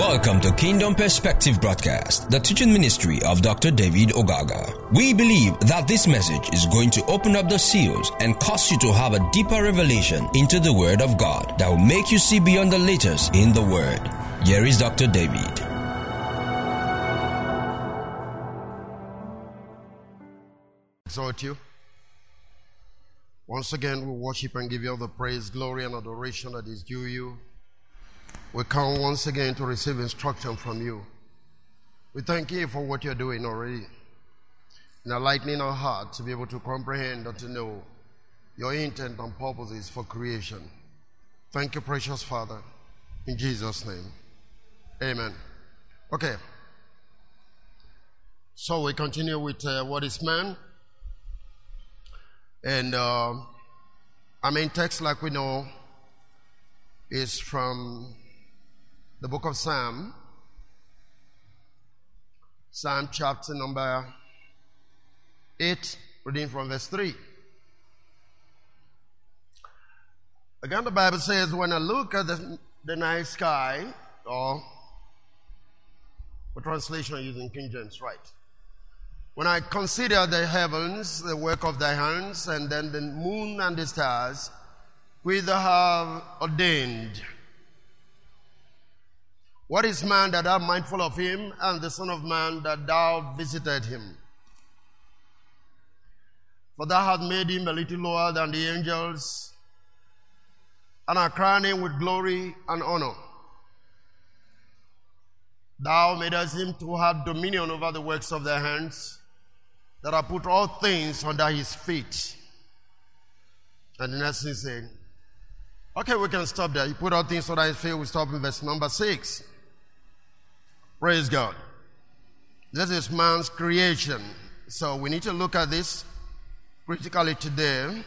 Welcome to Kingdom Perspective Broadcast, the teaching ministry of Dr. David Ogaga. We believe that this message is going to open up the seals and cause you to have a deeper revelation into the Word of God that will make you see beyond the letters in the Word. Here is Dr. David. Exhort you. Once again, we worship and give you all the praise, glory, and adoration that is due you. We come once again to receive instruction from you. We thank you for what you're doing already. Now, enlightening our hearts to be able to comprehend and to know your intent and purposes for creation. Thank you, precious Father. In Jesus' name. Amen. Okay. So we continue with uh, what is man. And uh, our main text, like we know, is from the book of Psalm, Psalm chapter number 8, reading from verse 3. Again, the Bible says, When I look at the, the night sky, or what translation using? King James, right? When I consider the heavens, the work of thy hands, and then the moon and the stars, which thou have ordained. What is man that thou mindful of him, and the Son of Man that thou visited him? For thou hast made him a little lower than the angels, and hast crowned him with glory and honor. Thou madest him to have dominion over the works of thy hands that I put all things under his feet. And the next thing saying, okay, we can stop there. You put all things under his feet. We stop in verse number six. Praise God. This is man's creation. So we need to look at this critically today.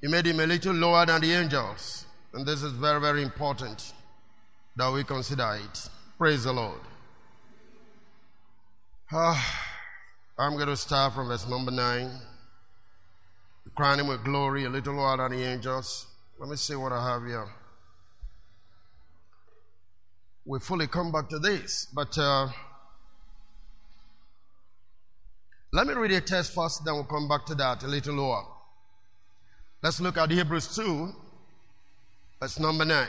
He made him a little lower than the angels. And this is very, very important that we consider it. Praise the Lord. Ah. I'm going to start from verse number 9. Crown him with glory, a little lower than the angels. Let me see what I have here. We fully come back to this, but uh, let me read a text first, then we'll come back to that a little lower. Let's look at Hebrews 2, verse number 9.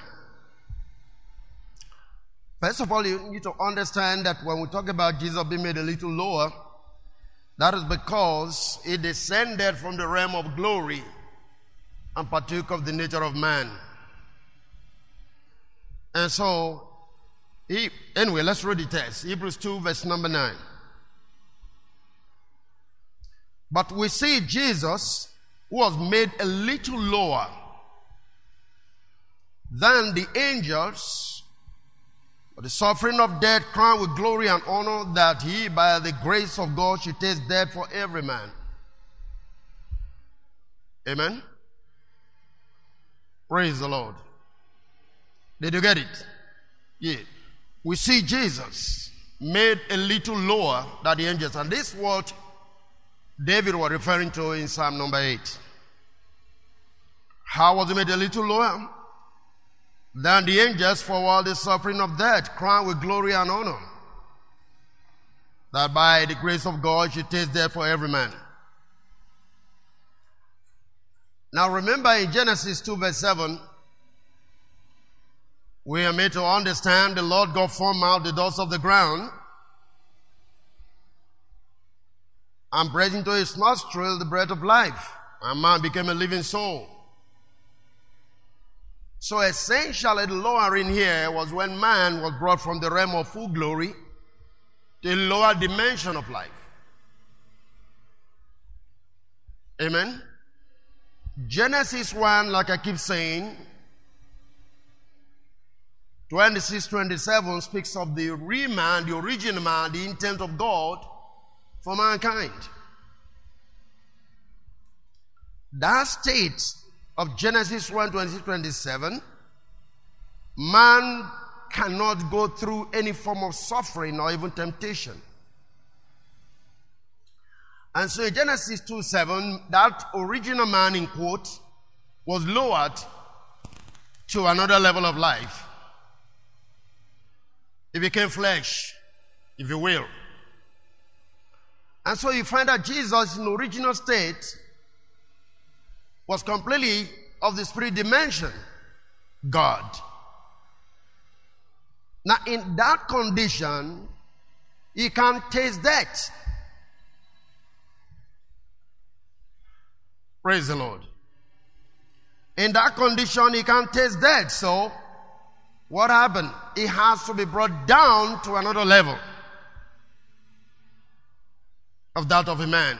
First of all, you need to understand that when we talk about Jesus being made a little lower, that is because he descended from the realm of glory and partook of the nature of man. And so, he, anyway, let's read the text. Hebrews 2, verse number 9. But we see Jesus was made a little lower than the angels but the suffering of death crowned with glory and honor that he, by the grace of God, should taste death for every man. Amen. Praise the Lord. Did you get it? Yeah. We see Jesus made a little lower than the angels. And this is what David was referring to in Psalm number 8. How was he made a little lower? than the angels for all the suffering of death, crowned with glory and honor. That by the grace of God she taste death for every man. Now remember in Genesis 2 verse 7, we are made to understand the Lord God formed out the dust of the ground and breathed into his nostril the breath of life, and man became a living soul. So essentially the lower in here was when man was brought from the realm of full glory to a lower dimension of life. Amen. Genesis 1, like I keep saying, 26, 27 speaks of the real the original man, the intent of God for mankind. That state of Genesis 1 26, 27, man cannot go through any form of suffering or even temptation. And so in Genesis 2 7, that original man, in quote, was lowered to another level of life. He became flesh, if you will. And so you find that Jesus, in the original state, was completely of the spirit dimension, God. Now, in that condition, he can taste death. Praise the Lord. In that condition, he can taste death. So, what happened? He has to be brought down to another level of that of a man.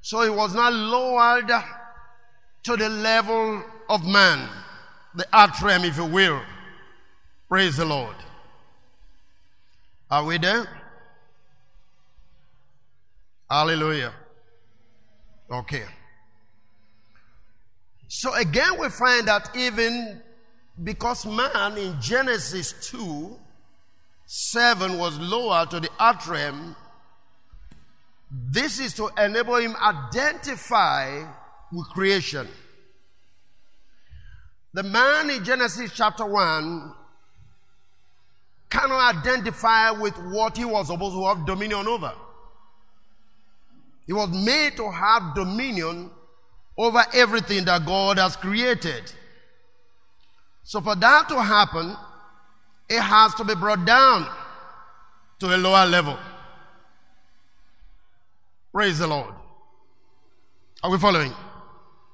So he was not lowered to the level of man, the atrium, if you will. Praise the Lord. Are we there? Hallelujah. Okay. So again, we find that even because man in Genesis 2 7 was lower to the atrium, this is to enable him identify with creation. The man in Genesis chapter 1 cannot identify with what he was supposed to have dominion over. He was made to have dominion over everything that God has created. So for that to happen, it has to be brought down to a lower level. Praise the Lord. Are we following?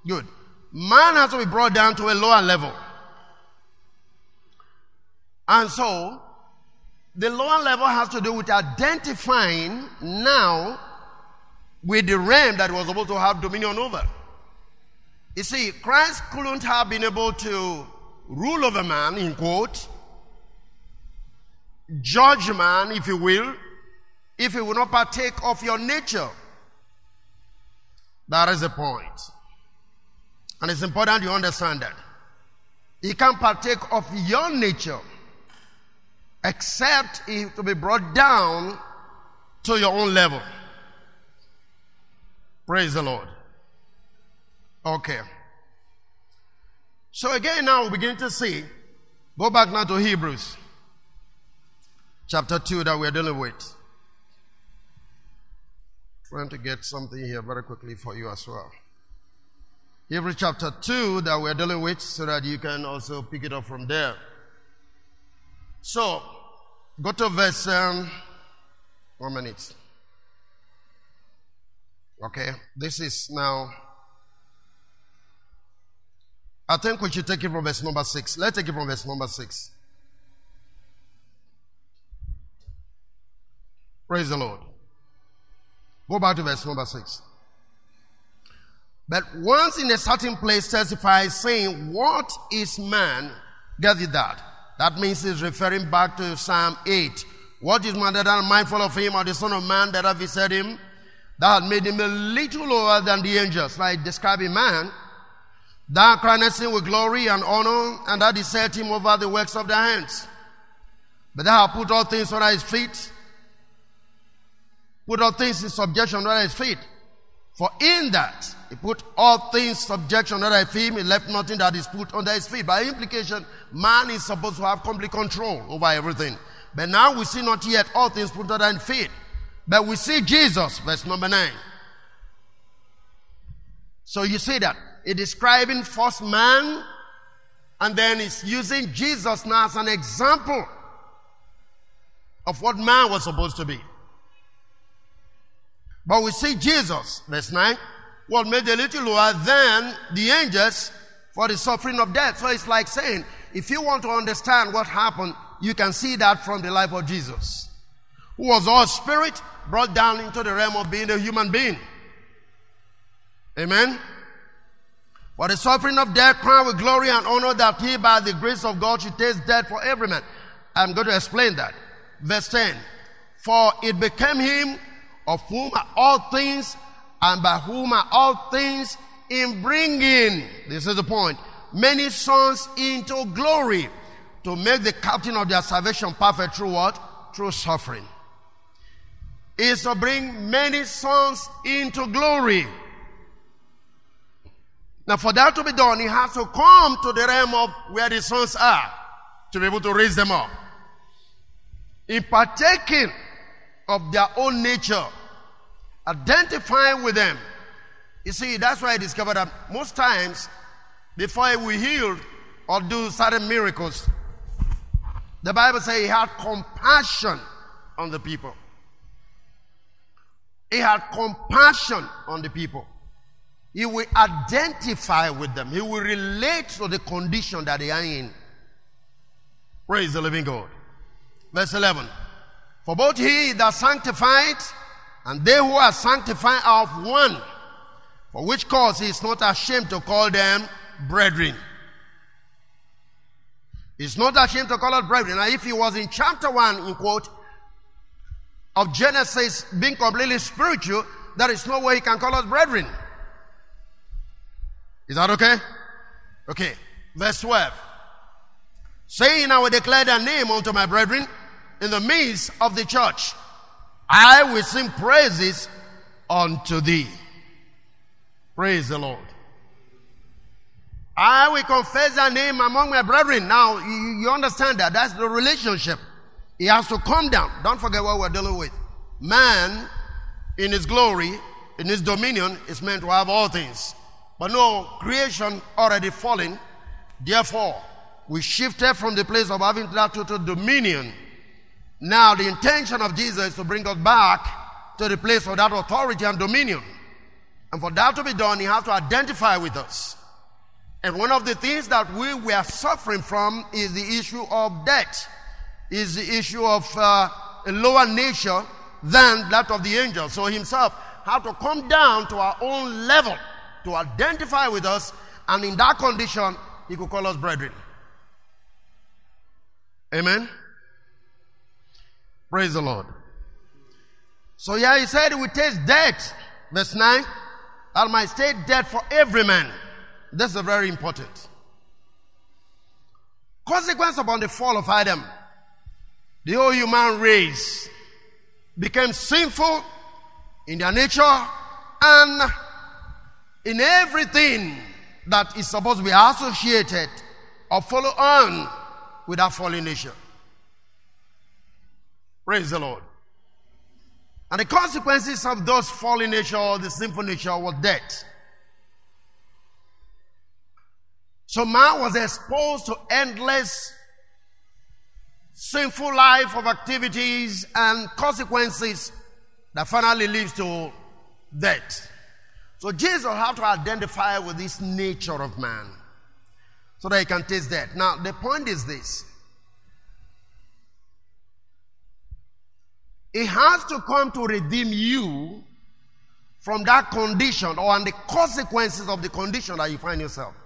Good. Man has to be brought down to a lower level. And so, the lower level has to do with identifying now with the realm that was able to have dominion over. You see, Christ couldn't have been able to rule over man, in quote, judge man, if you will, if he will not partake of your nature. That is the point. And it's important you understand that. He can't partake of your nature except if to be brought down to your own level. Praise the Lord. Okay. So again, now we begin to see. Go back now to Hebrews, chapter 2 that we're dealing with. Trying to get something here very quickly for you as well. Hebrews chapter 2 that we're dealing with so that you can also pick it up from there. So, go to verse, um, one minute. Okay, this is now I think we should take it from verse number 6. Let's take it from verse number 6. Praise the Lord. Go back to verse number 6. But once in a certain place testifies saying, What is man? Get it that. That means he's referring back to Psalm 8. What is man that I'm mindful of him, or the Son of Man that have visited him? That made him a little lower than the angels. Like describing man, Thou crownest him with glory and honor, and thou didst set him over the works of thy hands. But thou hast put all things under his feet, put all things in subjection under his feet. For in that he put all things subjection under his feet, he left nothing that is put under his feet. By implication, man is supposed to have complete control over everything. But now we see not yet all things put under his feet. But we see Jesus, verse number 9. So you see that is describing first man, and then it's using Jesus now as an example of what man was supposed to be. But we see Jesus, verse 9, was made a little lower than the angels for the suffering of death. So it's like saying, if you want to understand what happened, you can see that from the life of Jesus, who was all spirit brought down into the realm of being a human being. Amen. For the suffering of death, crowned with glory and honor, that he by the grace of God should taste death for every man. I'm going to explain that. Verse 10. For it became him of whom are all things and by whom are all things in bringing, this is the point, many sons into glory to make the captain of their salvation perfect through what? Through suffering. Is to bring many sons into glory. Now, for that to be done, he has to come to the realm of where the sons are to be able to raise them up. in partaking of their own nature, identifying with them. You see, that's why I discovered that most times, before we heal or do certain miracles, the Bible says he had compassion on the people. He had compassion on the people. He will identify with them. He will relate to the condition that they are in. Praise the living God. Verse 11. For both he that sanctified and they who are sanctified are of one, for which cause he is not ashamed to call them brethren. He's not ashamed to call us brethren. Now, if he was in chapter 1, in quote, of Genesis being completely spiritual, there is no way he can call us brethren. Is that okay? Okay. Verse 12. Saying, I will declare their name unto my brethren in the midst of the church. I will sing praises unto thee. Praise the Lord. I will confess thy name among my brethren. Now, you, you understand that. That's the relationship. He has to come down. Don't forget what we're dealing with. Man, in his glory, in his dominion, is meant to have all things. But no, creation already fallen. Therefore, we shifted from the place of having that total dominion. Now, the intention of Jesus is to bring us back to the place of that authority and dominion. And for that to be done, he has to identify with us. And one of the things that we were suffering from is the issue of debt, is the issue of uh, a lower nature than that of the angel. So himself had to come down to our own level to identify with us, and in that condition, he could call us brethren. Amen. Praise the Lord. So yeah, he said we taste death. Verse 9. I might stay dead for every man. This is very important. Consequence upon the fall of Adam. The whole human race became sinful in their nature and in everything that is supposed to be associated or follow on with that fallen nature. Praise the Lord. And the consequences of those fallen nature or the sinful nature was death. So man was exposed to endless sinful life of activities and consequences that finally leads to death. So Jesus have to identify with this nature of man so that he can taste that. Now, the point is this. He has to come to redeem you from that condition or and the consequences of the condition that you find yourself.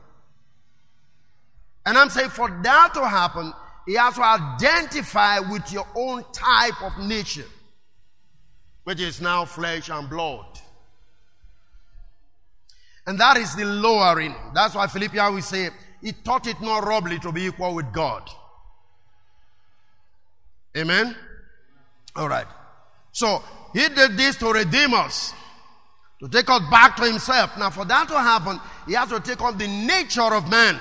And I'm saying for that to happen, he has to identify with your own type of nature, which is now flesh and blood. And that is the lowering. That's why Philippians will say, he taught it not robbery to be equal with God. Amen? All right. So, he did this to redeem us, to take us back to himself. Now, for that to happen, he has to take on the nature of man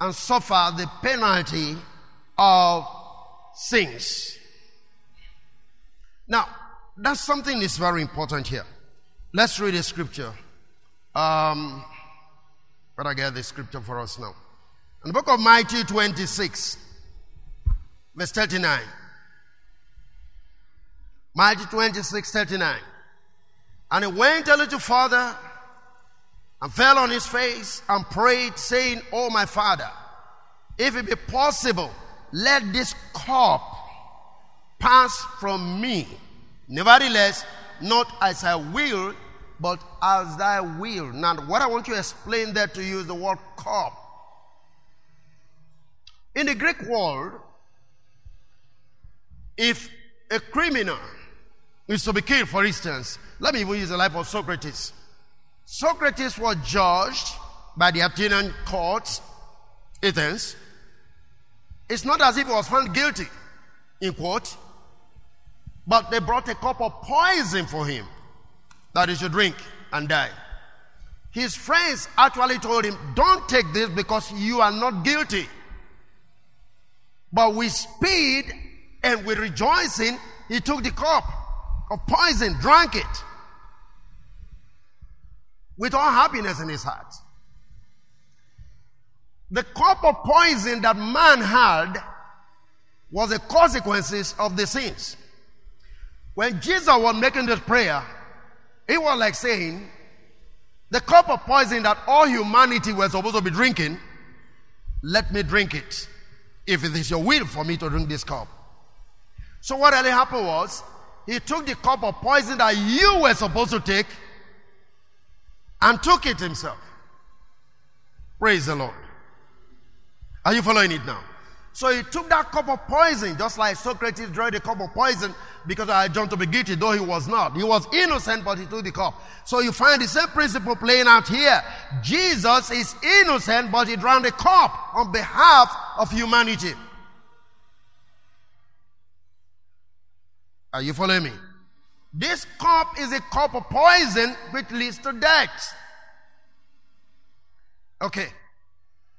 and suffer the penalty of sins. Now, that's something that's very important here. Let's read the scripture. Um, but I get the scripture for us now. In the book of Matthew 26, verse 39. Matthew 26, 39. And he went a little further and fell on his face and prayed, saying, Oh, my father, if it be possible, let this cup pass from me. Nevertheless, not as I will, but as thy will. Now, what I want to explain there to you is the word cup. In the Greek world, if a criminal is to be killed, for instance, let me even use the life of Socrates. Socrates was judged by the Athenian courts, Athens. It's not as if he was found guilty, in quote, but they brought a cup of poison for him that he should drink and die. His friends actually told him, Don't take this because you are not guilty. But with speed, And with rejoicing, he took the cup of poison, drank it with all happiness in his heart. The cup of poison that man had was the consequences of the sins. When Jesus was making this prayer, it was like saying, the cup of poison that all humanity was supposed to be drinking, let me drink it. If it is your will for me to drink this cup. So what really happened was, he took the cup of poison that you were supposed to take and took it himself. Praise the Lord. Are you following it now? So he took that cup of poison, just like Socrates drank the cup of poison because I John to be guilty, though he was not. He was innocent, but he took the cup. So you find the same principle playing out here. Jesus is innocent, but he drank the cup on behalf of humanity. Are you following me? This cup is a cup of poison which leads to death. Okay.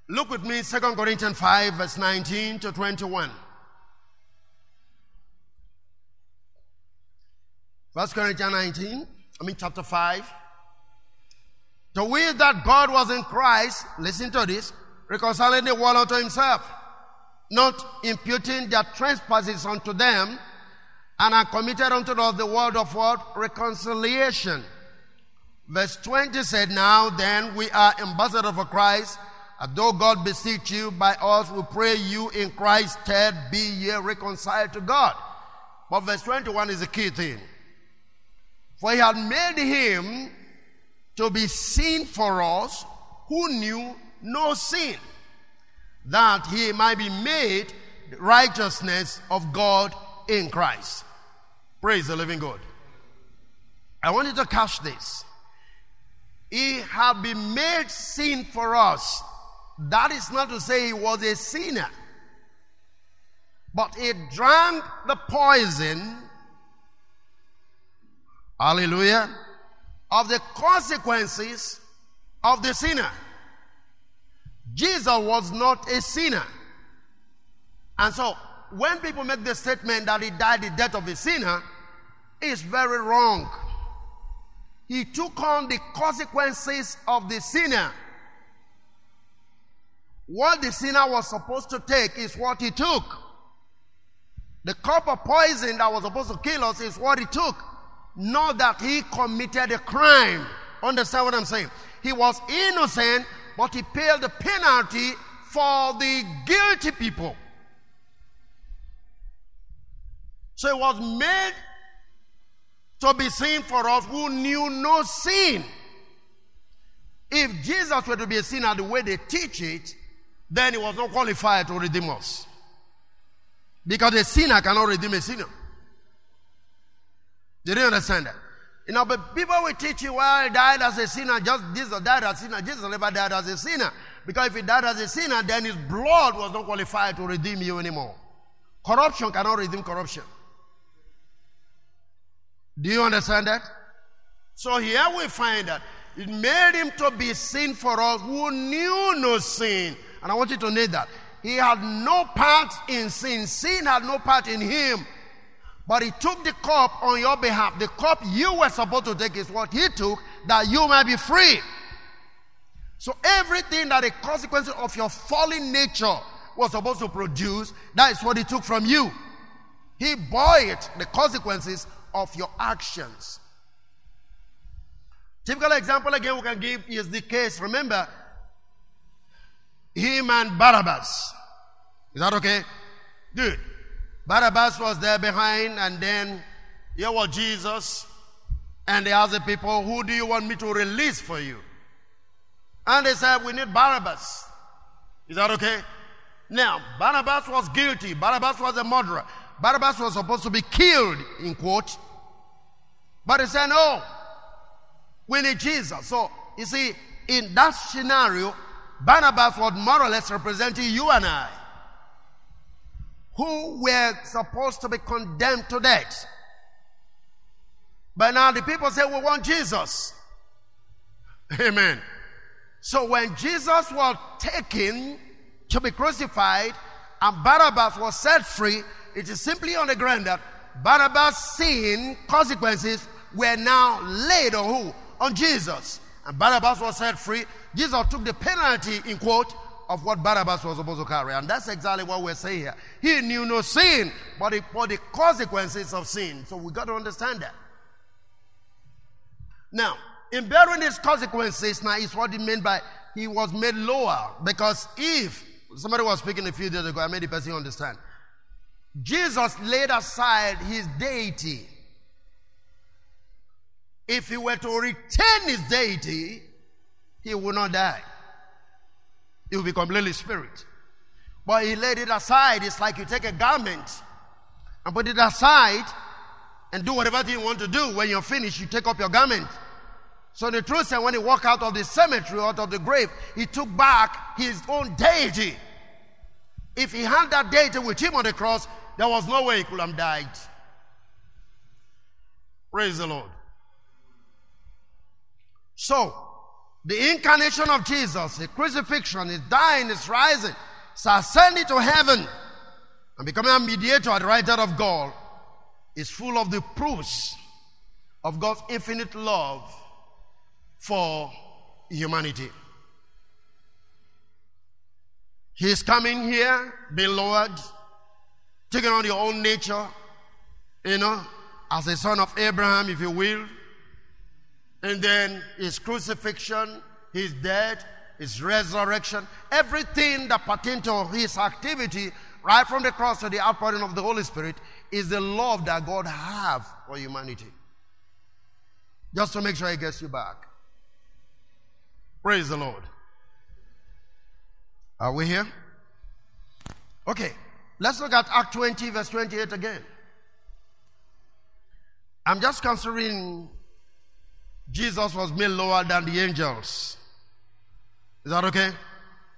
Look with me, 2 Corinthians 5, verse 19 to 21. 1 Corinthians 19, I mean chapter 5. To will that God was in Christ, listen to this, reconciling the world unto himself, not imputing their trespasses unto them, and are committed unto us the word of what? Reconciliation. Verse 20 said, Now then we are ambassadors for Christ, and though God beseech you by us, we pray you in Christ's stead be ye reconciled to God. But verse 21 is the key thing. For he had made him to be sin for us who knew no sin, that he might be made righteousness of God in Christ. Praise the living God. I want you to catch this. He had been made sin for us. That is not to say he was a sinner. But he drank the poison, hallelujah, of the consequences of the sinner. Jesus was not a sinner. And so, when people make the statement that he died the death of a sinner, it's very wrong. He took on the consequences of the sinner. What the sinner was supposed to take is what he took. The cup of poison that was supposed to kill us is what he took. Not that he committed a crime. Understand what I'm saying? He was innocent, but he paid the penalty for the guilty people. So it was made to be sin for us who knew no sin. If Jesus were to be a sinner the way they teach it, then he was not qualified to redeem us. Because a sinner cannot redeem a sinner. Did you understand that? You know, but people will teach you, well, died as a sinner, just Jesus died as a sinner. Jesus never died as a sinner. Because if he died as a sinner, then his blood was not qualified to redeem you anymore. Corruption cannot redeem corruption. Do you understand that? So here we find that it made him to be sin for us who knew no sin. And I want you to know that. He had no part in sin. Sin had no part in him. But he took the cup on your behalf. The cup you were supposed to take is what he took that you might be free. So everything that the consequences of your fallen nature was supposed to produce, that is what he took from you. He bore it, the consequences of your actions. Typical example again we can give is the case. Remember, him and Barabbas. Is that okay? Good. Barabbas was there behind, and then here was Jesus, and they asked the people, Who do you want me to release for you? And they said, We need Barabbas. Is that okay? Now, Barabbas was guilty. Barabbas was a murderer. Barabbas was supposed to be killed, in quote. But he said, no, we need Jesus. So, you see, in that scenario, Barnabas was more or less representing you and I, who were supposed to be condemned to death. But now the people say, we want Jesus. Amen. So when Jesus was taken to be crucified and Barabbas was set free, It is simply on the ground that Barabbas' sin consequences were now laid on who? On Jesus. And Barabbas was set free. Jesus took the penalty, in quote, of what Barabbas was supposed to carry. And that's exactly what we're saying here. He knew no sin, but he for the consequences of sin. So we got to understand that. Now, in bearing these consequences, now is what he meant by he was made lower. Because if somebody was speaking a few days ago, I made the person understand. Jesus laid aside his deity. If he were to retain his deity, he would not die. He would be completely spirit. But he laid it aside. It's like you take a garment and put it aside and do whatever you want to do. When you're finished, you take up your garment. So the truth is, when he walked out of the cemetery, out of the grave, he took back his own deity. If he had that deity with him on the cross, there was no way he could have died. Praise the Lord. So, the incarnation of Jesus, the crucifixion, his dying, his rising, his ascending to heaven, and becoming a mediator at the right hand of God, is full of the proofs of God's infinite love for humanity. He's coming here, being lowered, taking on your own nature, you know, as a son of Abraham, if you will. And then his crucifixion, his death, his resurrection, everything that pertains to his activity, right from the cross to the outpouring of the Holy Spirit, is the love that God has for humanity. Just to make sure he gets you back. Praise the Lord. Are we here? Okay. Let's look at Act 20, verse 28 again. I'm just considering Jesus was made lower than the angels. Is that okay?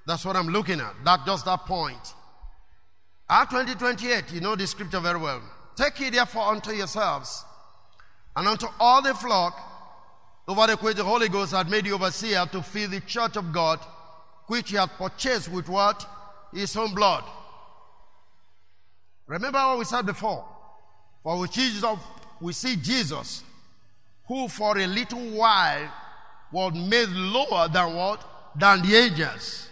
That's what I'm looking at. That just that point. Act 20, 28, you know the scripture very well. Take ye therefore unto yourselves and unto all the flock over which the Holy Ghost had made you overseer to feed the church of God, which he had purchased with what? His own blood. Remember what we said before. For we, Jesus, we see Jesus, who for a little while was made lower than what? Than the angels.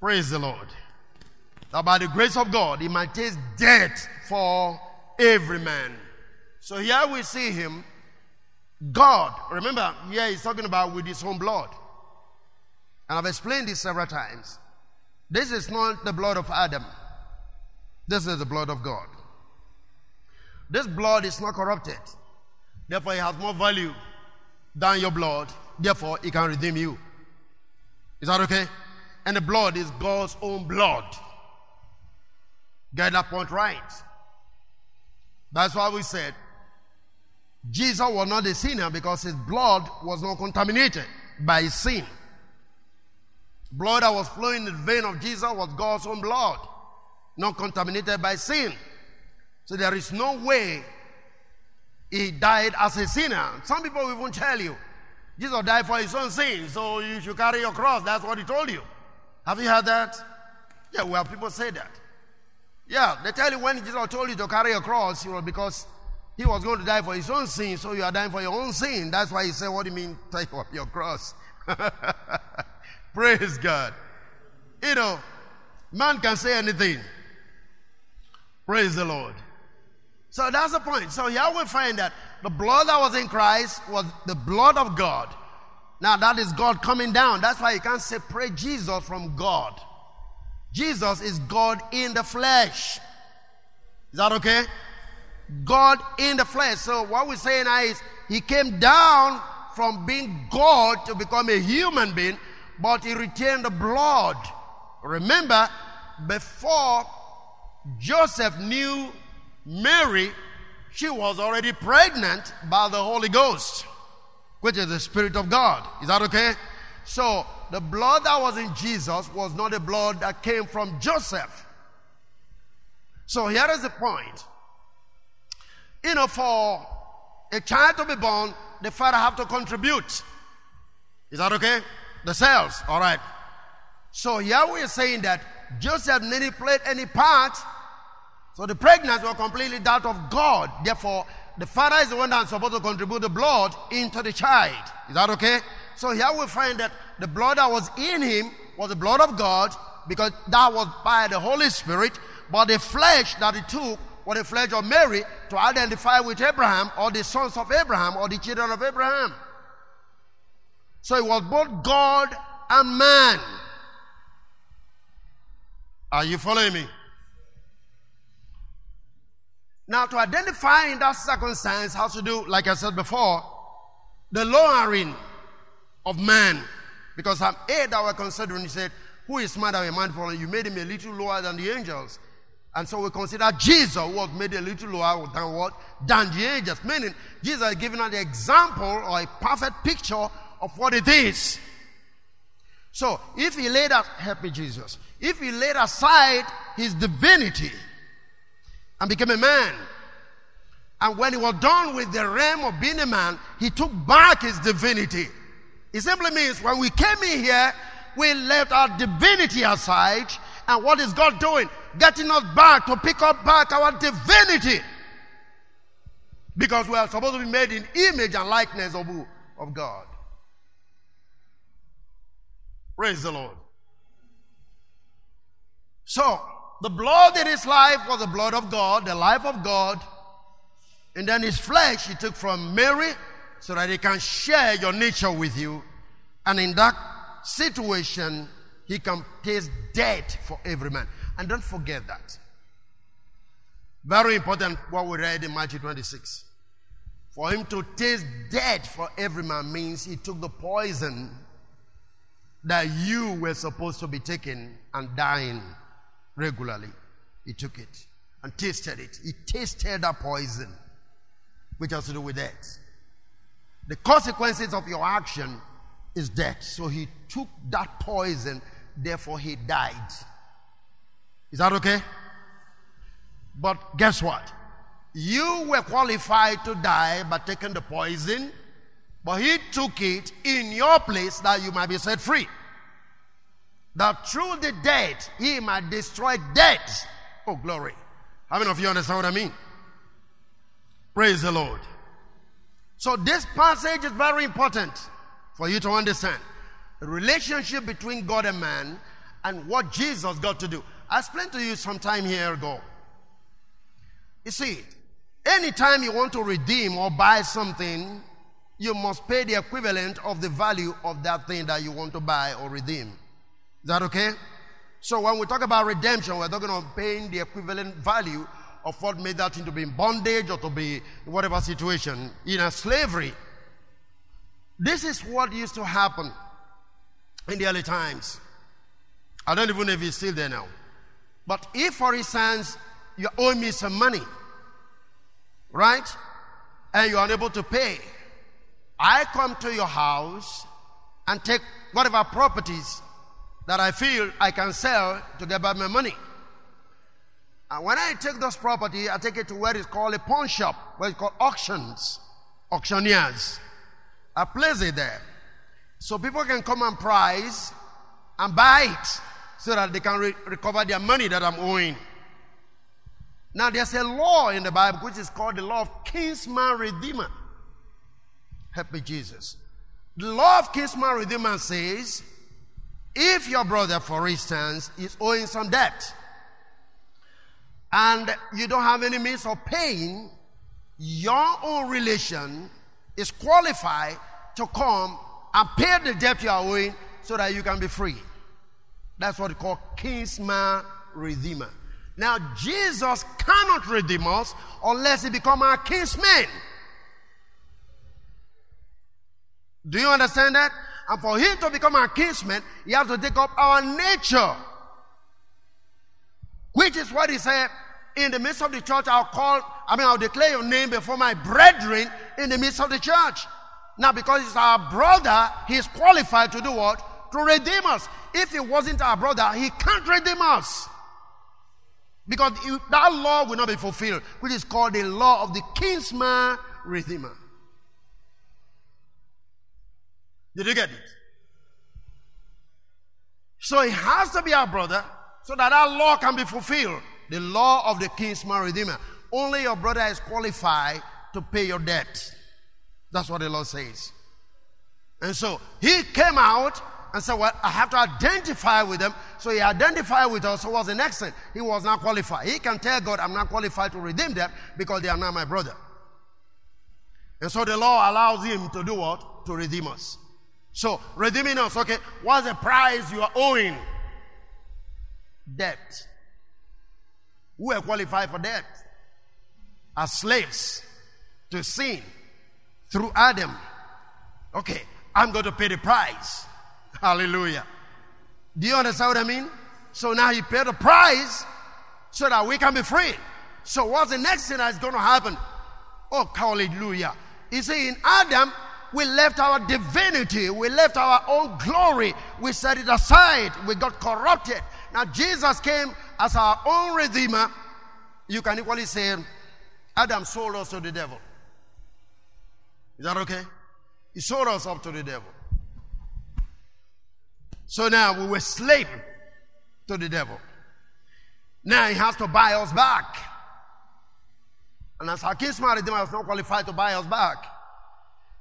Praise the Lord. That by the grace of God, he might taste death for every man. So here we see him, God. Remember, here he's talking about with his own blood. And I've explained this several times. This is not the blood of Adam. This is the blood of God. This blood is not corrupted. Therefore, it has more value than your blood. Therefore, it can redeem you. Is that okay? And the blood is God's own blood. Get that point right. That's why we said Jesus was not a sinner because his blood was not contaminated by sin. Blood that was flowing in the vein of Jesus was God's own blood not contaminated by sin. So there is no way he died as a sinner. Some people will even tell you, Jesus died for his own sins, so you should carry your cross. That's what he told you. Have you heard that? Yeah, well, people say that. Yeah, they tell you when Jesus told you to carry your cross, you know, because he was going to die for his own sin, so you are dying for your own sin. That's why he said, What do you mean, take up your cross? Praise God. You know, man can say anything. Praise the Lord. So that's the point. So here we find that the blood that was in Christ was the blood of God. Now that is God coming down. That's why you can't separate Jesus from God. Jesus is God in the flesh. Is that okay? God in the flesh. So what we're saying is he came down from being God to become a human being, but he retained the blood. Remember, before Joseph knew Mary, she was already pregnant by the Holy Ghost, which is the Spirit of God. Is that okay? So, the blood that was in Jesus was not the blood that came from Joseph. So, here is the point. You know, for a child to be born, the father have to contribute. Is that okay? The cells, all right. So here we are saying that Joseph didn't play any part So the pregnancy was completely that of God. Therefore, the father is the one that's supposed to contribute the blood into the child. Is that okay? So here we find that the blood that was in him was the blood of God because that was by the Holy Spirit, but the flesh that he took was the flesh of Mary to identify with Abraham or the sons of Abraham or the children of Abraham. So it was both God and man. Are you following me? Now, to identify in that circumstance has to do, like I said before, the lowering of man. Because I'm A that were considering, he said, Who is smarter than a man for you made him a little lower than the angels. And so we consider Jesus was made a little lower than what? Than the angels. Meaning, Jesus is giving us the example or a perfect picture of what it is. So, if he laid out, help me Jesus, if he laid aside his divinity, and became a man. And when he was done with the realm of being a man, he took back his divinity. It simply means when we came in here, we left our divinity aside. And what is God doing? Getting us back to pick up back our divinity. Because we are supposed to be made in image and likeness of, of God. Praise the Lord. So, the blood in his life was the blood of God, the life of God. And then his flesh he took from Mary so that he can share your nature with you. And in that situation, he can taste death for every man. And don't forget that. Very important what we read in Matthew 26. For him to taste death for every man means he took the poison that you were supposed to be taking and dying regularly. He took it and tasted it. He tasted a poison, which has to do with death. The consequences of your action is death. So he took that poison, therefore he died. Is that okay? But guess what? You were qualified to die by taking the poison, but he took it in your place that you might be set free that through the dead he might destroy death. Oh, glory. How many of you understand what I mean? Praise the Lord. So, this passage is very important for you to understand the relationship between God and man and what Jesus got to do. I explained to you some time here ago. You see, anytime you want to redeem or buy something, you must pay the equivalent of the value of that thing that you want to buy or redeem. Is that okay? So when we talk about redemption, we're talking about paying the equivalent value of what made that thing to be in bondage or to be whatever situation in a slavery. This is what used to happen in the early times. I don't even know if it's still there now. But if, for instance, you owe me some money, right? And you're unable to pay, I come to your house and take whatever properties that I feel I can sell to get back my money. And when I take this property, I take it to where it's called a pawn shop, where it's called auctions, auctioneers. I place it there. So people can come and price and buy it so that they can re- recover their money that I'm owing. Now there's a law in the Bible which is called the law of kinsman redeemer. Help me, Jesus. The law of kinsman redeemer says if your brother, for instance, is owing some debt and you don't have any means of paying, your own relation is qualified to come and pay the debt you are owing so that you can be free. That's what we call kinsman redeemer. Now, Jesus cannot redeem us unless he become our kinsman. Do you understand that? And for him to become our kinsman, he has to take up our nature. Which is what he said, in the midst of the church, I'll call, I mean, I'll declare your name before my brethren in the midst of the church. Now, because he's our brother, he's qualified to do what? To redeem us. If he wasn't our brother, he can't redeem us. Because that law will not be fulfilled, which is called the law of the kinsman redeemer. Did you get it? So it has to be our brother so that our law can be fulfilled. the law of the kinsman redeemer. Only your brother is qualified to pay your debt. That's what the law says. And so he came out and said, Well, I have to identify with them. So he identified with us. So was the next thing. He was not qualified. He can tell God, I'm not qualified to redeem them because they are not my brother. And so the law allows him to do what? To redeem us. So redeeming us, okay, what's the price you are owing? Debt. Who are qualified for debt? As slaves to sin through Adam. Okay, I'm going to pay the price. Hallelujah. Do you understand what I mean? So now he paid the price so that we can be free. So what's the next thing that's going to happen? Oh, hallelujah. You see, in Adam, we left our divinity, we left our own glory, we set it aside, we got corrupted. Now, Jesus came as our own redeemer. You can equally say, Adam sold us to the devil. Is that okay? He sold us up to the devil. So now we were slave to the devil. Now he has to buy us back. And as our kinsman redeemer was not qualified to buy us back.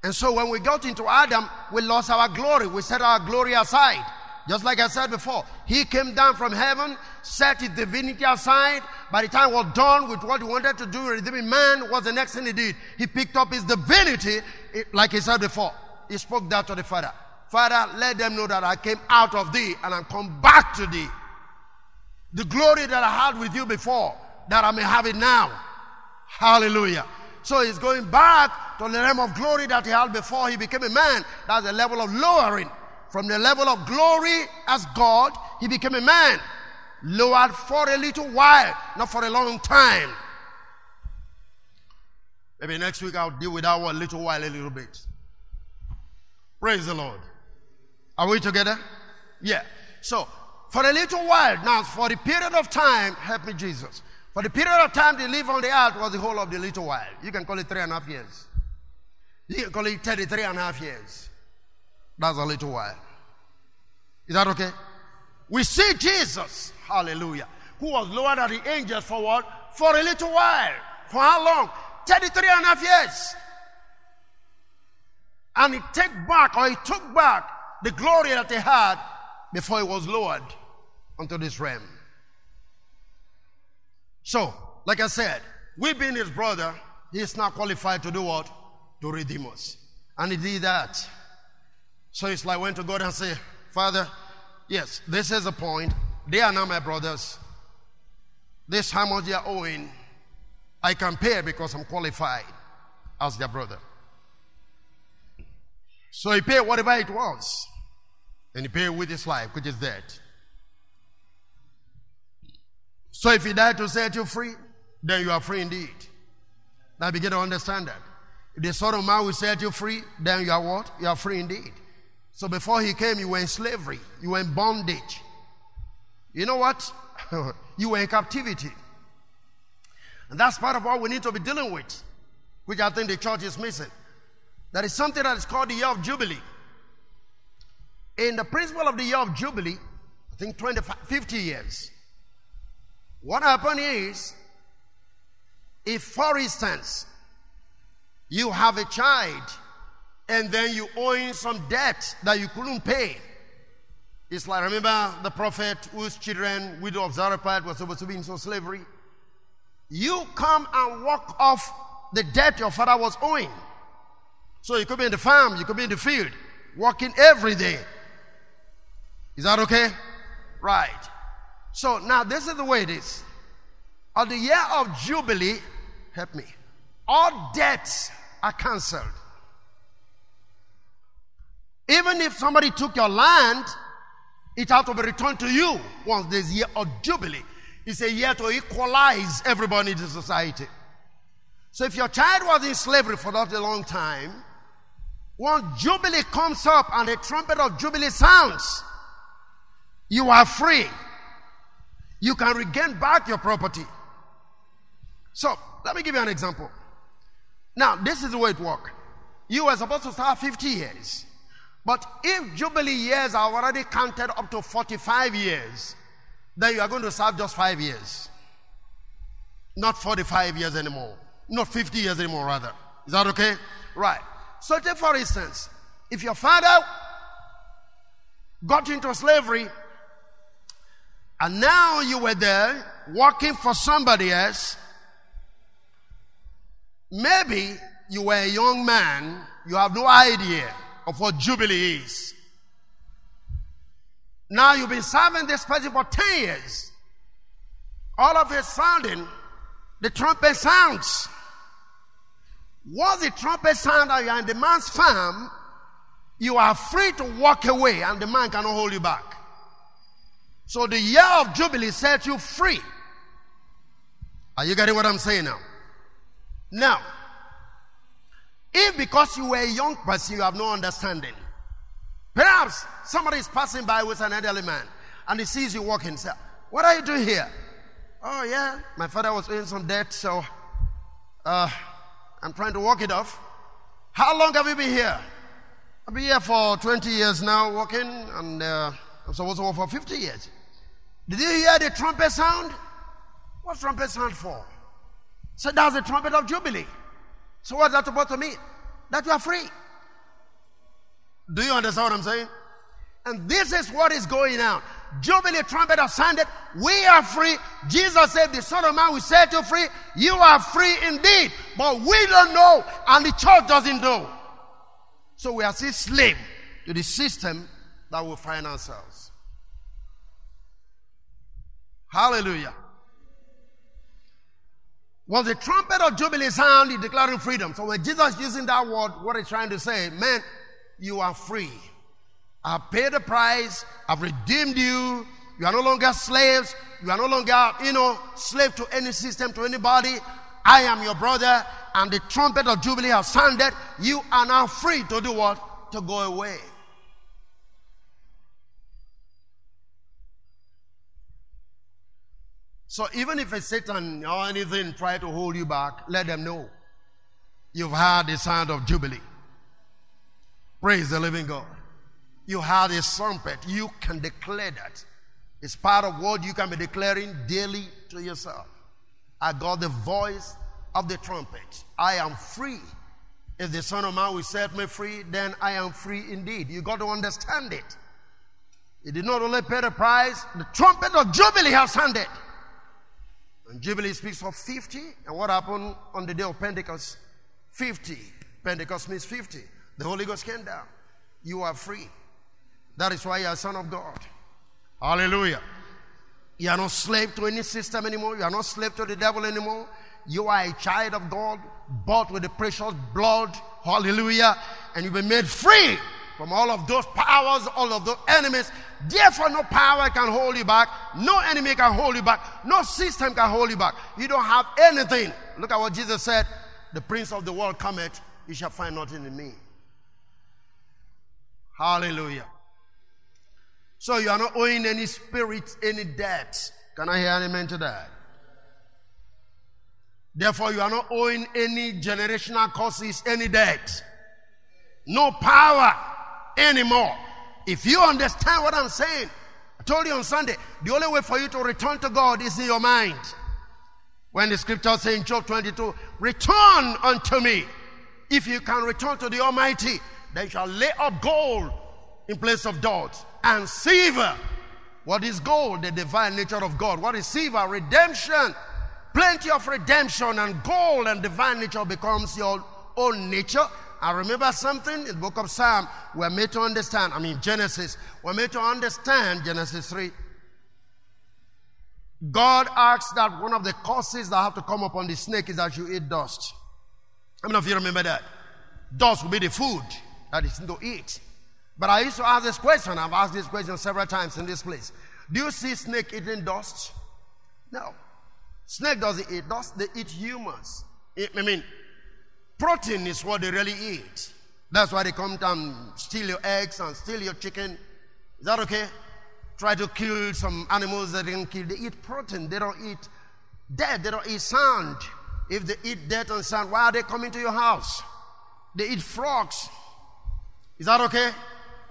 And so when we got into Adam, we lost our glory. We set our glory aside. Just like I said before, he came down from heaven, set his divinity aside. By the time was done with what he wanted to do, redeeming man, was the next thing he did? He picked up his divinity, like he said before. He spoke that to the Father. Father, let them know that I came out of thee and I'm come back to thee. The glory that I had with you before, that I may have it now. Hallelujah. So he's going back to the realm of glory that he had before he became a man. That's a level of lowering. From the level of glory as God, he became a man. Lowered for a little while, not for a long time. Maybe next week I'll deal with that one little while, a little bit. Praise the Lord. Are we together? Yeah. So, for a little while, now for the period of time, help me, Jesus. For the period of time they lived on the earth was the whole of the little while. You can call it three and a half years. You can call it 33 and a half years. That's a little while. Is that okay? We see Jesus, hallelujah, who was lower than the angels for what? For a little while. For how long? 33 and a half years. And he took back, or he took back the glory that he had before he was lowered onto this realm. So, like I said, we being his brother, he is not qualified to do what? To redeem us. And he did that. So it's like went to God and say, Father, yes, this is the point. They are not my brothers. This how much they are owing, I can pay because I'm qualified as their brother. So he paid whatever it was. And he paid with his life, which is dead. So if he died to set you free, then you are free indeed. Now begin to understand that. If the Son of Man will set you free, then you are what? You are free indeed. So before he came, you were in slavery. You were in bondage. You know what? you were in captivity. And that's part of what we need to be dealing with, which I think the church is missing. There is something that is called the year of Jubilee. In the principle of the year of Jubilee, I think 20, 50 years, what happened is, if for instance, you have a child and then you owing some debt that you couldn't pay. It's like, remember the prophet whose children, widow of Zarephath, was supposed to be in slavery? You come and walk off the debt your father was owing. So you could be in the farm, you could be in the field, working every day. Is that okay? Right. So now this is the way it is. On the year of Jubilee, help me, all debts are cancelled. Even if somebody took your land, it has to be returned to you once this year of Jubilee. It's a year to equalize everybody in the society. So if your child was in slavery for that a long time, when Jubilee comes up and the trumpet of Jubilee sounds, you are free. You can regain back your property. So, let me give you an example. Now, this is the way it works. You were supposed to start 50 years. But if Jubilee years are already counted up to 45 years, then you are going to serve just five years. Not 45 years anymore. Not 50 years anymore, rather. Is that okay? Right. So, take for instance, if your father got into slavery and now you were there working for somebody else, maybe you were a young man, you have no idea of what Jubilee is. Now you've been serving this person for 10 years. All of a sudden, the trumpet sounds. Once the trumpet sounds and you are in the man's farm, you are free to walk away and the man cannot hold you back. So the year of Jubilee set you free. Are you getting what I'm saying now? Now, if because you were a young person you have no understanding, perhaps somebody is passing by with an elderly man and he sees you walking, say, What are you doing here? Oh, yeah, my father was owing some debt, so uh, I'm trying to walk it off. How long have you been here? I've been here for 20 years now, working, and uh, I'm supposed to work for 50 years. Did you hear the trumpet sound? What's trumpet sound for? So that's the trumpet of Jubilee. So what's that supposed to mean? That you are free. Do you understand what I'm saying? And this is what is going on. Jubilee trumpet has sounded. We are free. Jesus said, The Son of Man will set you free. You are free indeed. But we don't know, and the church doesn't know. So we are still slave to the system that we find ourselves. Hallelujah. Was the trumpet of Jubilee sound, he declaring freedom. So when Jesus using that word, what he's trying to say, man, you are free. I've paid the price. I've redeemed you. You are no longer slaves. You are no longer, you know, slave to any system, to anybody. I am your brother, and the trumpet of Jubilee has sounded. You are now free to do what? To go away. So even if a Satan or anything try to hold you back, let them know you've heard the sound of Jubilee. Praise the living God. You heard a trumpet. You can declare that. It's part of what you can be declaring daily to yourself. I got the voice of the trumpet. I am free. If the Son of Man will set me free, then I am free indeed. You got to understand it. He did not only pay the price, the trumpet of Jubilee has sounded. And Jubilee speaks of 50. And what happened on the day of Pentecost? 50. Pentecost means 50. The Holy Ghost came down. You are free. That is why you are a son of God. Hallelujah. You are not slave to any system anymore. You are not slave to the devil anymore. You are a child of God, bought with the precious blood. Hallelujah. And you've been made free from all of those powers, all of those enemies. Therefore, no power can hold you back. No enemy can hold you back. No system can hold you back. You don't have anything. Look at what Jesus said The prince of the world cometh, he shall find nothing in me. Hallelujah. So you are not owing any spirit any debt. Can I hear an amen to that? Therefore, you are not owing any generational causes any debt. No power anymore. If you understand what I'm saying, I told you on Sunday, the only way for you to return to God is in your mind. When the scripture says in Job 22, return unto me. If you can return to the Almighty, they shall lay up gold in place of dust and silver. What is gold? The divine nature of God. What is silver? Redemption. Plenty of redemption and gold and divine nature becomes your own nature I remember something in the book of Psalm we're made to understand. I mean, Genesis. We're made to understand Genesis 3. God asks that one of the causes that have to come upon the snake is that you eat dust. How many of you remember that? Dust will be the food that is to eat. But I used to ask this question. I've asked this question several times in this place. Do you see snake eating dust? No. Snake doesn't eat dust. They eat humans. I mean, Protein is what they really eat. That's why they come and steal your eggs and steal your chicken. Is that okay? Try to kill some animals that they can kill. They eat protein. They don't eat dead. They don't eat sand. If they eat dead and sand, why are they coming to your house? They eat frogs. Is that okay?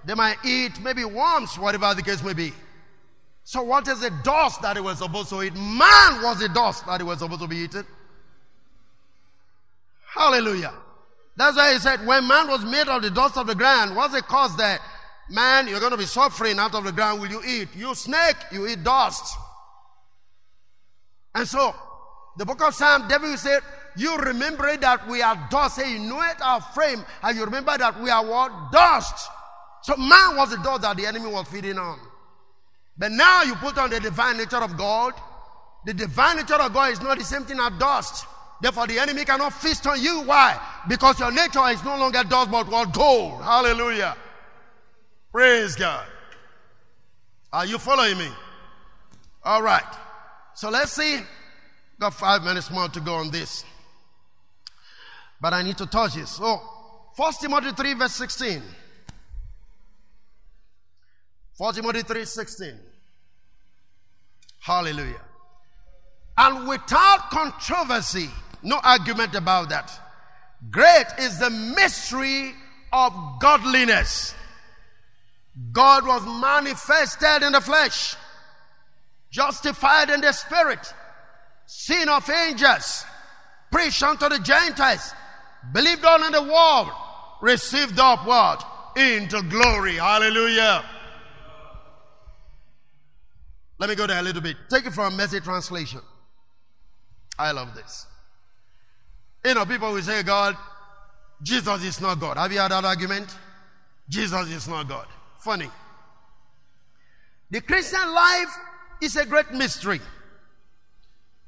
They might eat maybe worms, whatever the case may be. So what is the dust that he was supposed to eat? Man was the dust that he was supposed to be eaten. Hallelujah. That's why he said, when man was made of the dust of the ground, what's the cause there? Man, you're going to be suffering out of the ground. Will you eat? You snake, you eat dust. And so, the book of Psalm, David said, you remember that we are dust. Say, you know it, our frame, and you remember that we are what? Dust. So man was the dust that the enemy was feeding on. But now you put on the divine nature of God. The divine nature of God is not the same thing as dust. Therefore, the enemy cannot feast on you. Why? Because your nature is no longer dust, but what gold. Hallelujah. Praise God. Are you following me? All right. So let's see. Got five minutes more to go on this. But I need to touch this. So, 1 Timothy 3, verse 16. 1 Timothy 3, 16. Hallelujah. And without controversy, no argument about that. Great is the mystery of godliness. God was manifested in the flesh, justified in the spirit, seen of angels, preached unto the Gentiles, believed on in the world, received up what? Into glory. Hallelujah. Let me go there a little bit. Take it from a message translation. I love this. You know, people will say, God, Jesus is not God. Have you had that argument? Jesus is not God. Funny. The Christian life is a great mystery,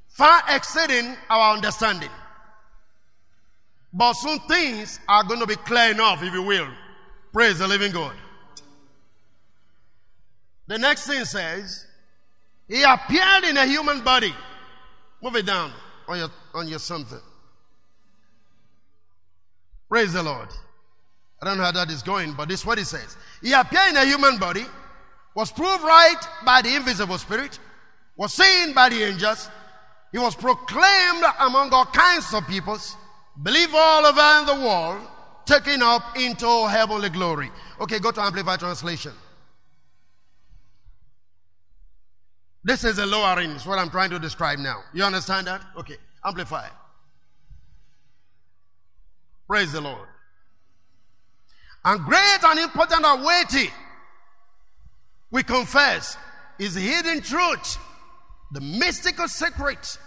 far exceeding our understanding. But some things are going to be clear enough, if you will. Praise the living God. The next thing says, He appeared in a human body. Move it down on your, on your something. Praise the Lord. I don't know how that is going, but this is what he says. He appeared in a human body, was proved right by the invisible spirit, was seen by the angels, he was proclaimed among all kinds of peoples, believed all over the world, taken up into heavenly glory. Okay, go to Amplified Translation. This is a lowering, is what I'm trying to describe now. You understand that? Okay, Amplify. Praise the Lord. And great and important and weighty, we confess, is hidden truth, the mystical secret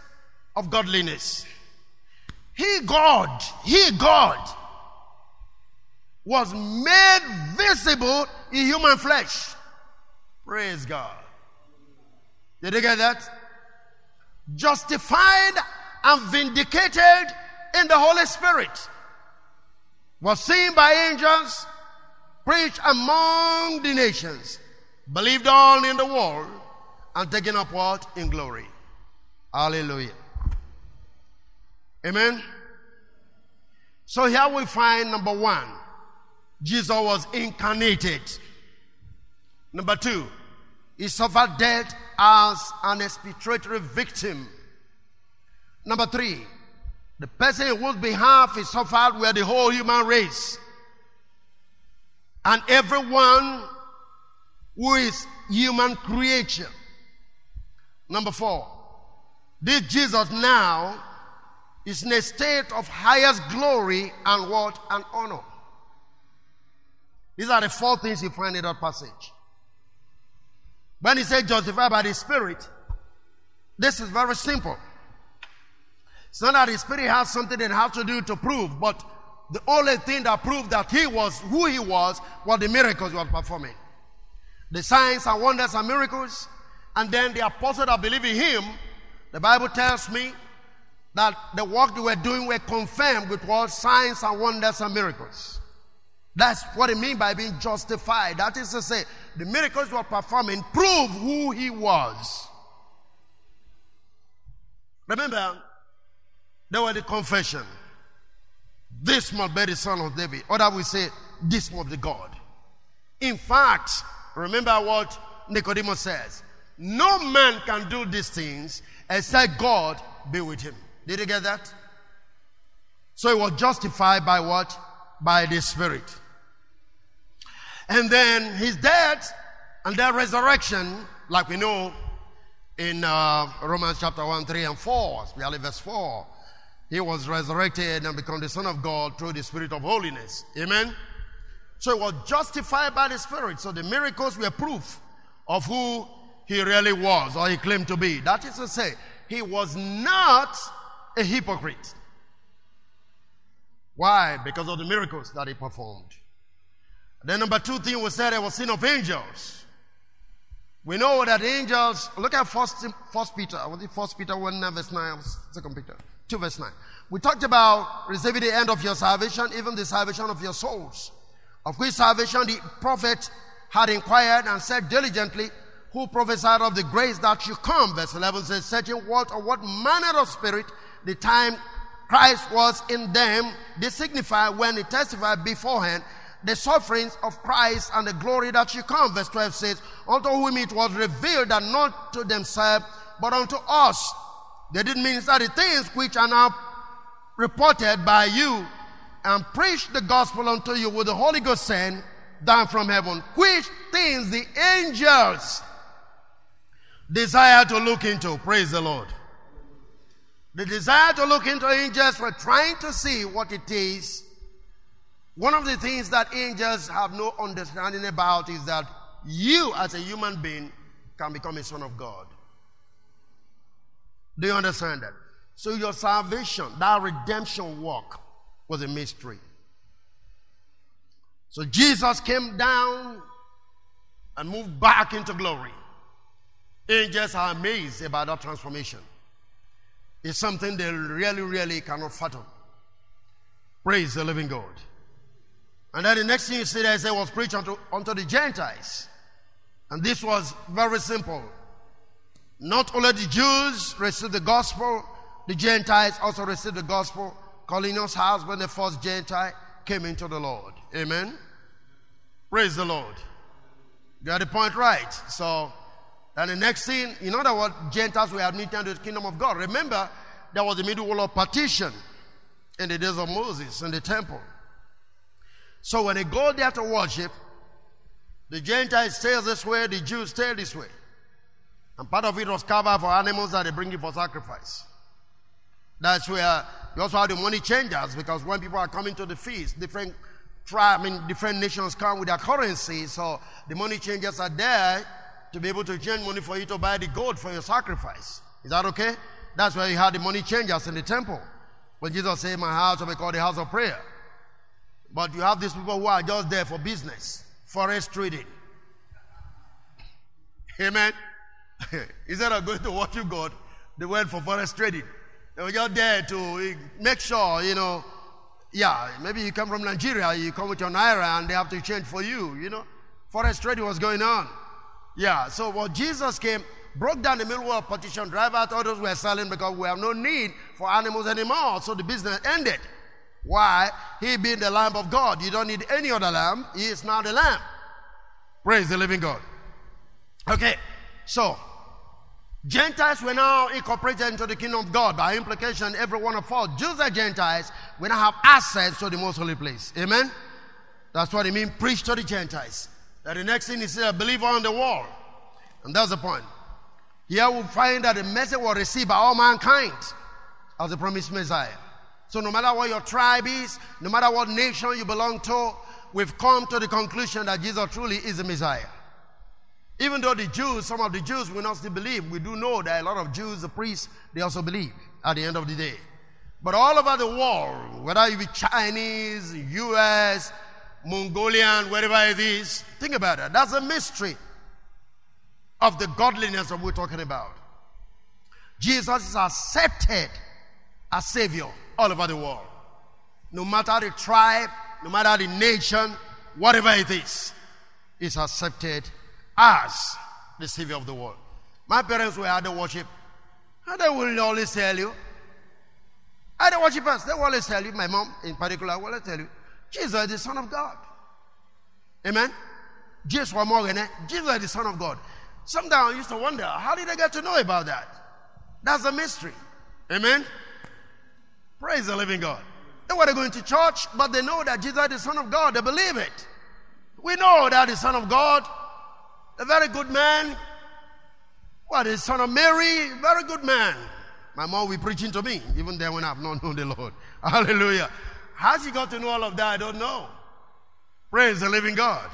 of godliness. He, God, He, God, was made visible in human flesh. Praise God. Did you get that? Justified and vindicated in the Holy Spirit was seen by angels, preached among the nations, believed on in the world, and taken up what? In glory. Hallelujah. Amen. So here we find number one, Jesus was incarnated. Number two, he suffered death as an expiatory victim. Number three, the person in whose behalf he suffered were the whole human race. And everyone who is human creature. Number four, this Jesus now is in a state of highest glory and what? And honor. These are the four things you find in that passage. When he said justified by the Spirit, this is very simple. It's not that the Spirit has something it has to do to prove, but the only thing that proved that he was who he was were the miracles he was performing. The signs and wonders and miracles. And then the apostles that believe in him, the Bible tells me that the work they were doing were confirmed with all signs and wonders and miracles. That's what it means by being justified. That is to say, the miracles was performing prove who he was. Remember, there were the confession. This must be the son of David. Or that we say, this must be God. In fact, remember what Nicodemus says. No man can do these things except God be with him. Did you get that? So he was justified by what? By the Spirit. And then his death And that resurrection, like we know in uh, Romans chapter 1, 3, and 4, especially verse 4, he was resurrected and become the Son of God through the Spirit of holiness. Amen? So he was justified by the Spirit. So the miracles were proof of who he really was or he claimed to be. That is to say, he was not a hypocrite. Why? Because of the miracles that he performed. Then number two thing we said it was sin of angels. We know that angels, look at first, first Peter, was it first Peter 1 verse 9, second Peter 2 verse 9. We talked about receiving the end of your salvation, even the salvation of your souls. Of which salvation the prophet had inquired and said diligently, who prophesied of the grace that should come. Verse 11 says, searching what or what manner of spirit the time Christ was in them, they signify when he testified beforehand the sufferings of Christ and the glory that should come. Verse 12 says, unto whom it was revealed that not to themselves, but unto us. They didn't minister the things which are now reported by you and preach the gospel unto you with the Holy Ghost sent down from heaven, which things the angels desire to look into. Praise the Lord. The desire to look into angels, we're trying to see what it is. One of the things that angels have no understanding about is that you, as a human being, can become a son of God. Do you understand that? So, your salvation, that redemption work, was a mystery. So, Jesus came down and moved back into glory. Angels are amazed about that transformation. It's something they really, really cannot fathom. Praise the living God. And then the next thing you see there, it was preached unto, unto the Gentiles. And this was very simple. Not only the Jews received the gospel, the Gentiles also received the gospel. Cornelius' house, when the first Gentile came into the Lord. Amen. Praise the Lord. You got the point right. So and the next thing, know that what Gentiles were admitted to the kingdom of God. Remember, there was a middle wall of partition in the days of Moses in the temple. So when they go there to worship, the Gentiles stay this way, the Jews stay this way. And part of it was covered for animals that they bring in for sacrifice. That's where you also have the money changers because when people are coming to the feast, different tribe, I mean, different nations come with their currency. So the money changers are there to be able to change money for you to buy the gold for your sacrifice. Is that okay? That's why you had the money changers in the temple. When Jesus said, My house will be called the house of prayer. But you have these people who are just there for business, forex trading. Amen. Instead of going to worship God, they went for forex trading. They were just there to eh, make sure, you know, yeah, maybe you come from Nigeria, you come with your naira and they have to change for you, you know. Forex trading was going on. Yeah, so when Jesus came, broke down the middle of partition, drive out all those who were selling because we have no need for animals anymore. So the business ended. Why? He being the Lamb of God. You don't need any other lamb. He is now the Lamb. Praise the living God. Okay, so Gentiles were now incorporated into the kingdom of God. By implication, every one of us, Jews and Gentiles, we now have access to the most holy place. Amen? That's what it means, preach to the Gentiles. That the next thing is a believer on the wall. And that's the point. Here we find that the message was received by all mankind as the promised Messiah. So no matter what your tribe is, no matter what nation you belong to, we've come to the conclusion that Jesus truly is the Messiah. Even though the Jews, some of the Jews will not still believe, we do know that a lot of Jews, the priests, they also believe at the end of the day. But all over the world, whether you be Chinese, US, Mongolian, wherever it is. Think about it. That's a mystery of the godliness that we're talking about. Jesus is accepted as Savior all over the world. No matter the tribe, no matter the nation, whatever it is, is accepted as the Savior of the world. My parents were at the worship, and they will always tell you, at the worshipers, they will always tell you, my mom in particular will tell you, Jesus is the Son of God. Amen? Jesus was more than Jesus is the Son of God. Sometimes I used to wonder, how did I get to know about that? That's a mystery. Amen? Praise the living God. They were going to church, but they know that Jesus is the Son of God. They believe it. We know that the Son of God a very good man. What is son of Mary? Very good man. My mom will be preaching to me, even then when I've not known the Lord. Hallelujah. How's he got to know all of that? I don't know. Praise the living God.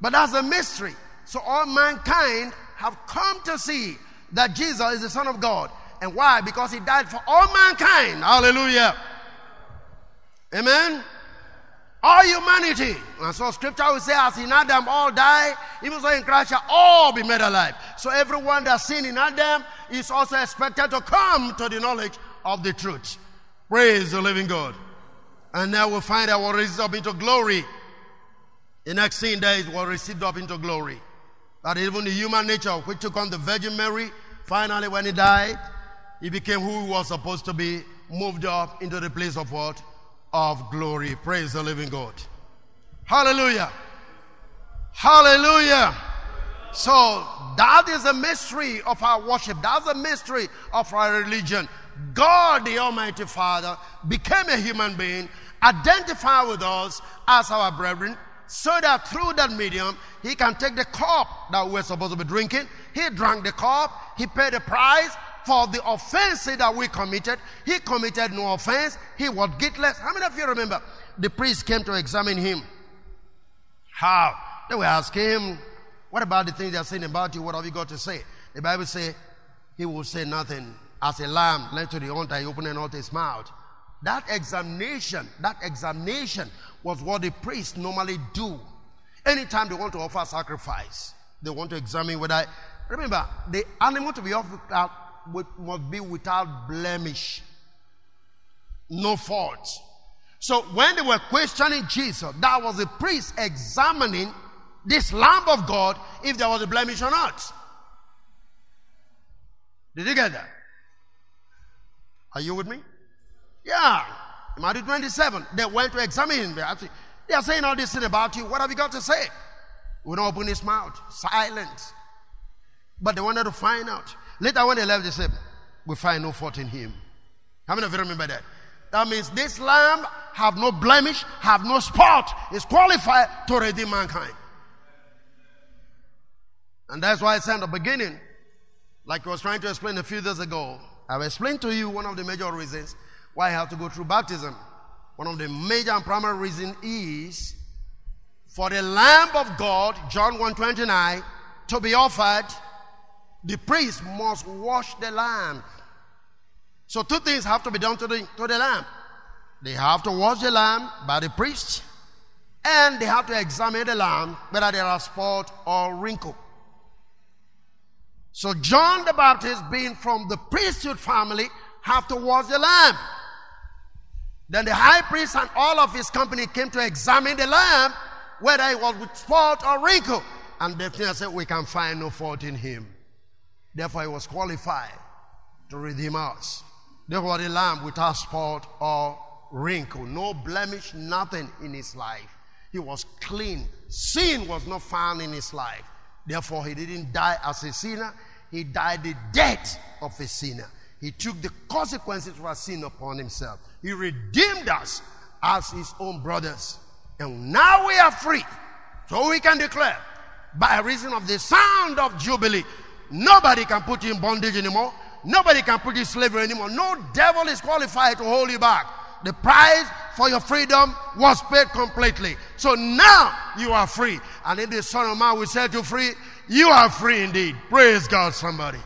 But that's a mystery. So all mankind have come to see that Jesus is the Son of God. And why? Because he died for all mankind. Hallelujah. Amen. All humanity. And so scripture will say, as in Adam all die, even so in Christ shall all be made alive. So everyone that's seen in Adam is also expected to come to the knowledge of the truth. Praise the living God. And now we'll find what received up into glory. The next scene there is what received up into glory. That even the human nature which took on the Virgin Mary, finally when he died, he became who he was supposed to be, moved up into the place of what? Of glory. Praise the living God. Hallelujah. Hallelujah. So that is a mystery of our worship. That's a mystery of our religion. God, the Almighty Father, became a human being, identified with us as our brethren, so that through that medium, he can take the cup that we're supposed to be drinking. He drank the cup, he paid the price for the offense that we committed. He committed no offense, he was guiltless. How many of you remember? The priest came to examine him. How? They were asking him, What about the things they're saying about you? What have you got to say? The Bible says, He will say nothing. As a lamb led to the altar, he opened not his mouth. That examination, that examination was what the priests normally do. Anytime they want to offer sacrifice, they want to examine whether. Remember, the animal to be offered uh, must be without blemish, no fault. So when they were questioning Jesus, that was the priest examining this Lamb of God if there was a blemish or not. Did you get that? Are you with me? Yeah. Matthew 27. They went to examine him. They are saying all this thing about you. What have you got to say? We don't open his mouth. Silence. But they wanted to find out. Later when they left, they said, We find no fault in him. How many of you remember that? That means this lamb have no blemish, have no spot, is qualified to redeem mankind. And that's why I said in the beginning, like I was trying to explain a few days ago, I've explained to you one of the major reasons why I have to go through baptism. One of the major and primary reasons is for the Lamb of God, John 129, to be offered, the priest must wash the lamb. So two things have to be done to the, to the lamb. They have to wash the lamb by the priest, and they have to examine the lamb whether there are spot or wrinkle. So John the Baptist, being from the priesthood family, have to wash the lamb. Then the high priest and all of his company came to examine the lamb, whether it was with spot or wrinkle. And they said, We can find no fault in him. Therefore, he was qualified to redeem us. Therefore, the lamb without spot or wrinkle, no blemish, nothing in his life. He was clean. Sin was not found in his life. Therefore, he didn't die as a sinner, he died the death of a sinner. He took the consequences of our sin upon himself. He redeemed us as his own brothers. And now we are free. So we can declare, by reason of the sound of Jubilee, nobody can put you in bondage anymore. Nobody can put you in slavery anymore. No devil is qualified to hold you back. The price for your freedom was paid completely. So now you are free. And in the Son of Man will set you free. You are free indeed. Praise God, somebody.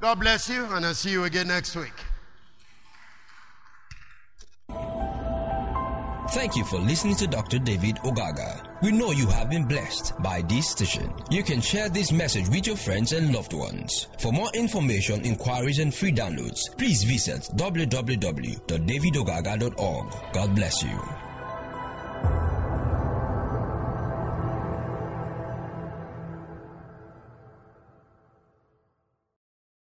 God bless you, and I'll see you again next week. Thank you for listening to Dr. David Ogaga. We know you have been blessed by this station. You can share this message with your friends and loved ones. For more information, inquiries, and free downloads, please visit www.davidogaga.org. God bless you.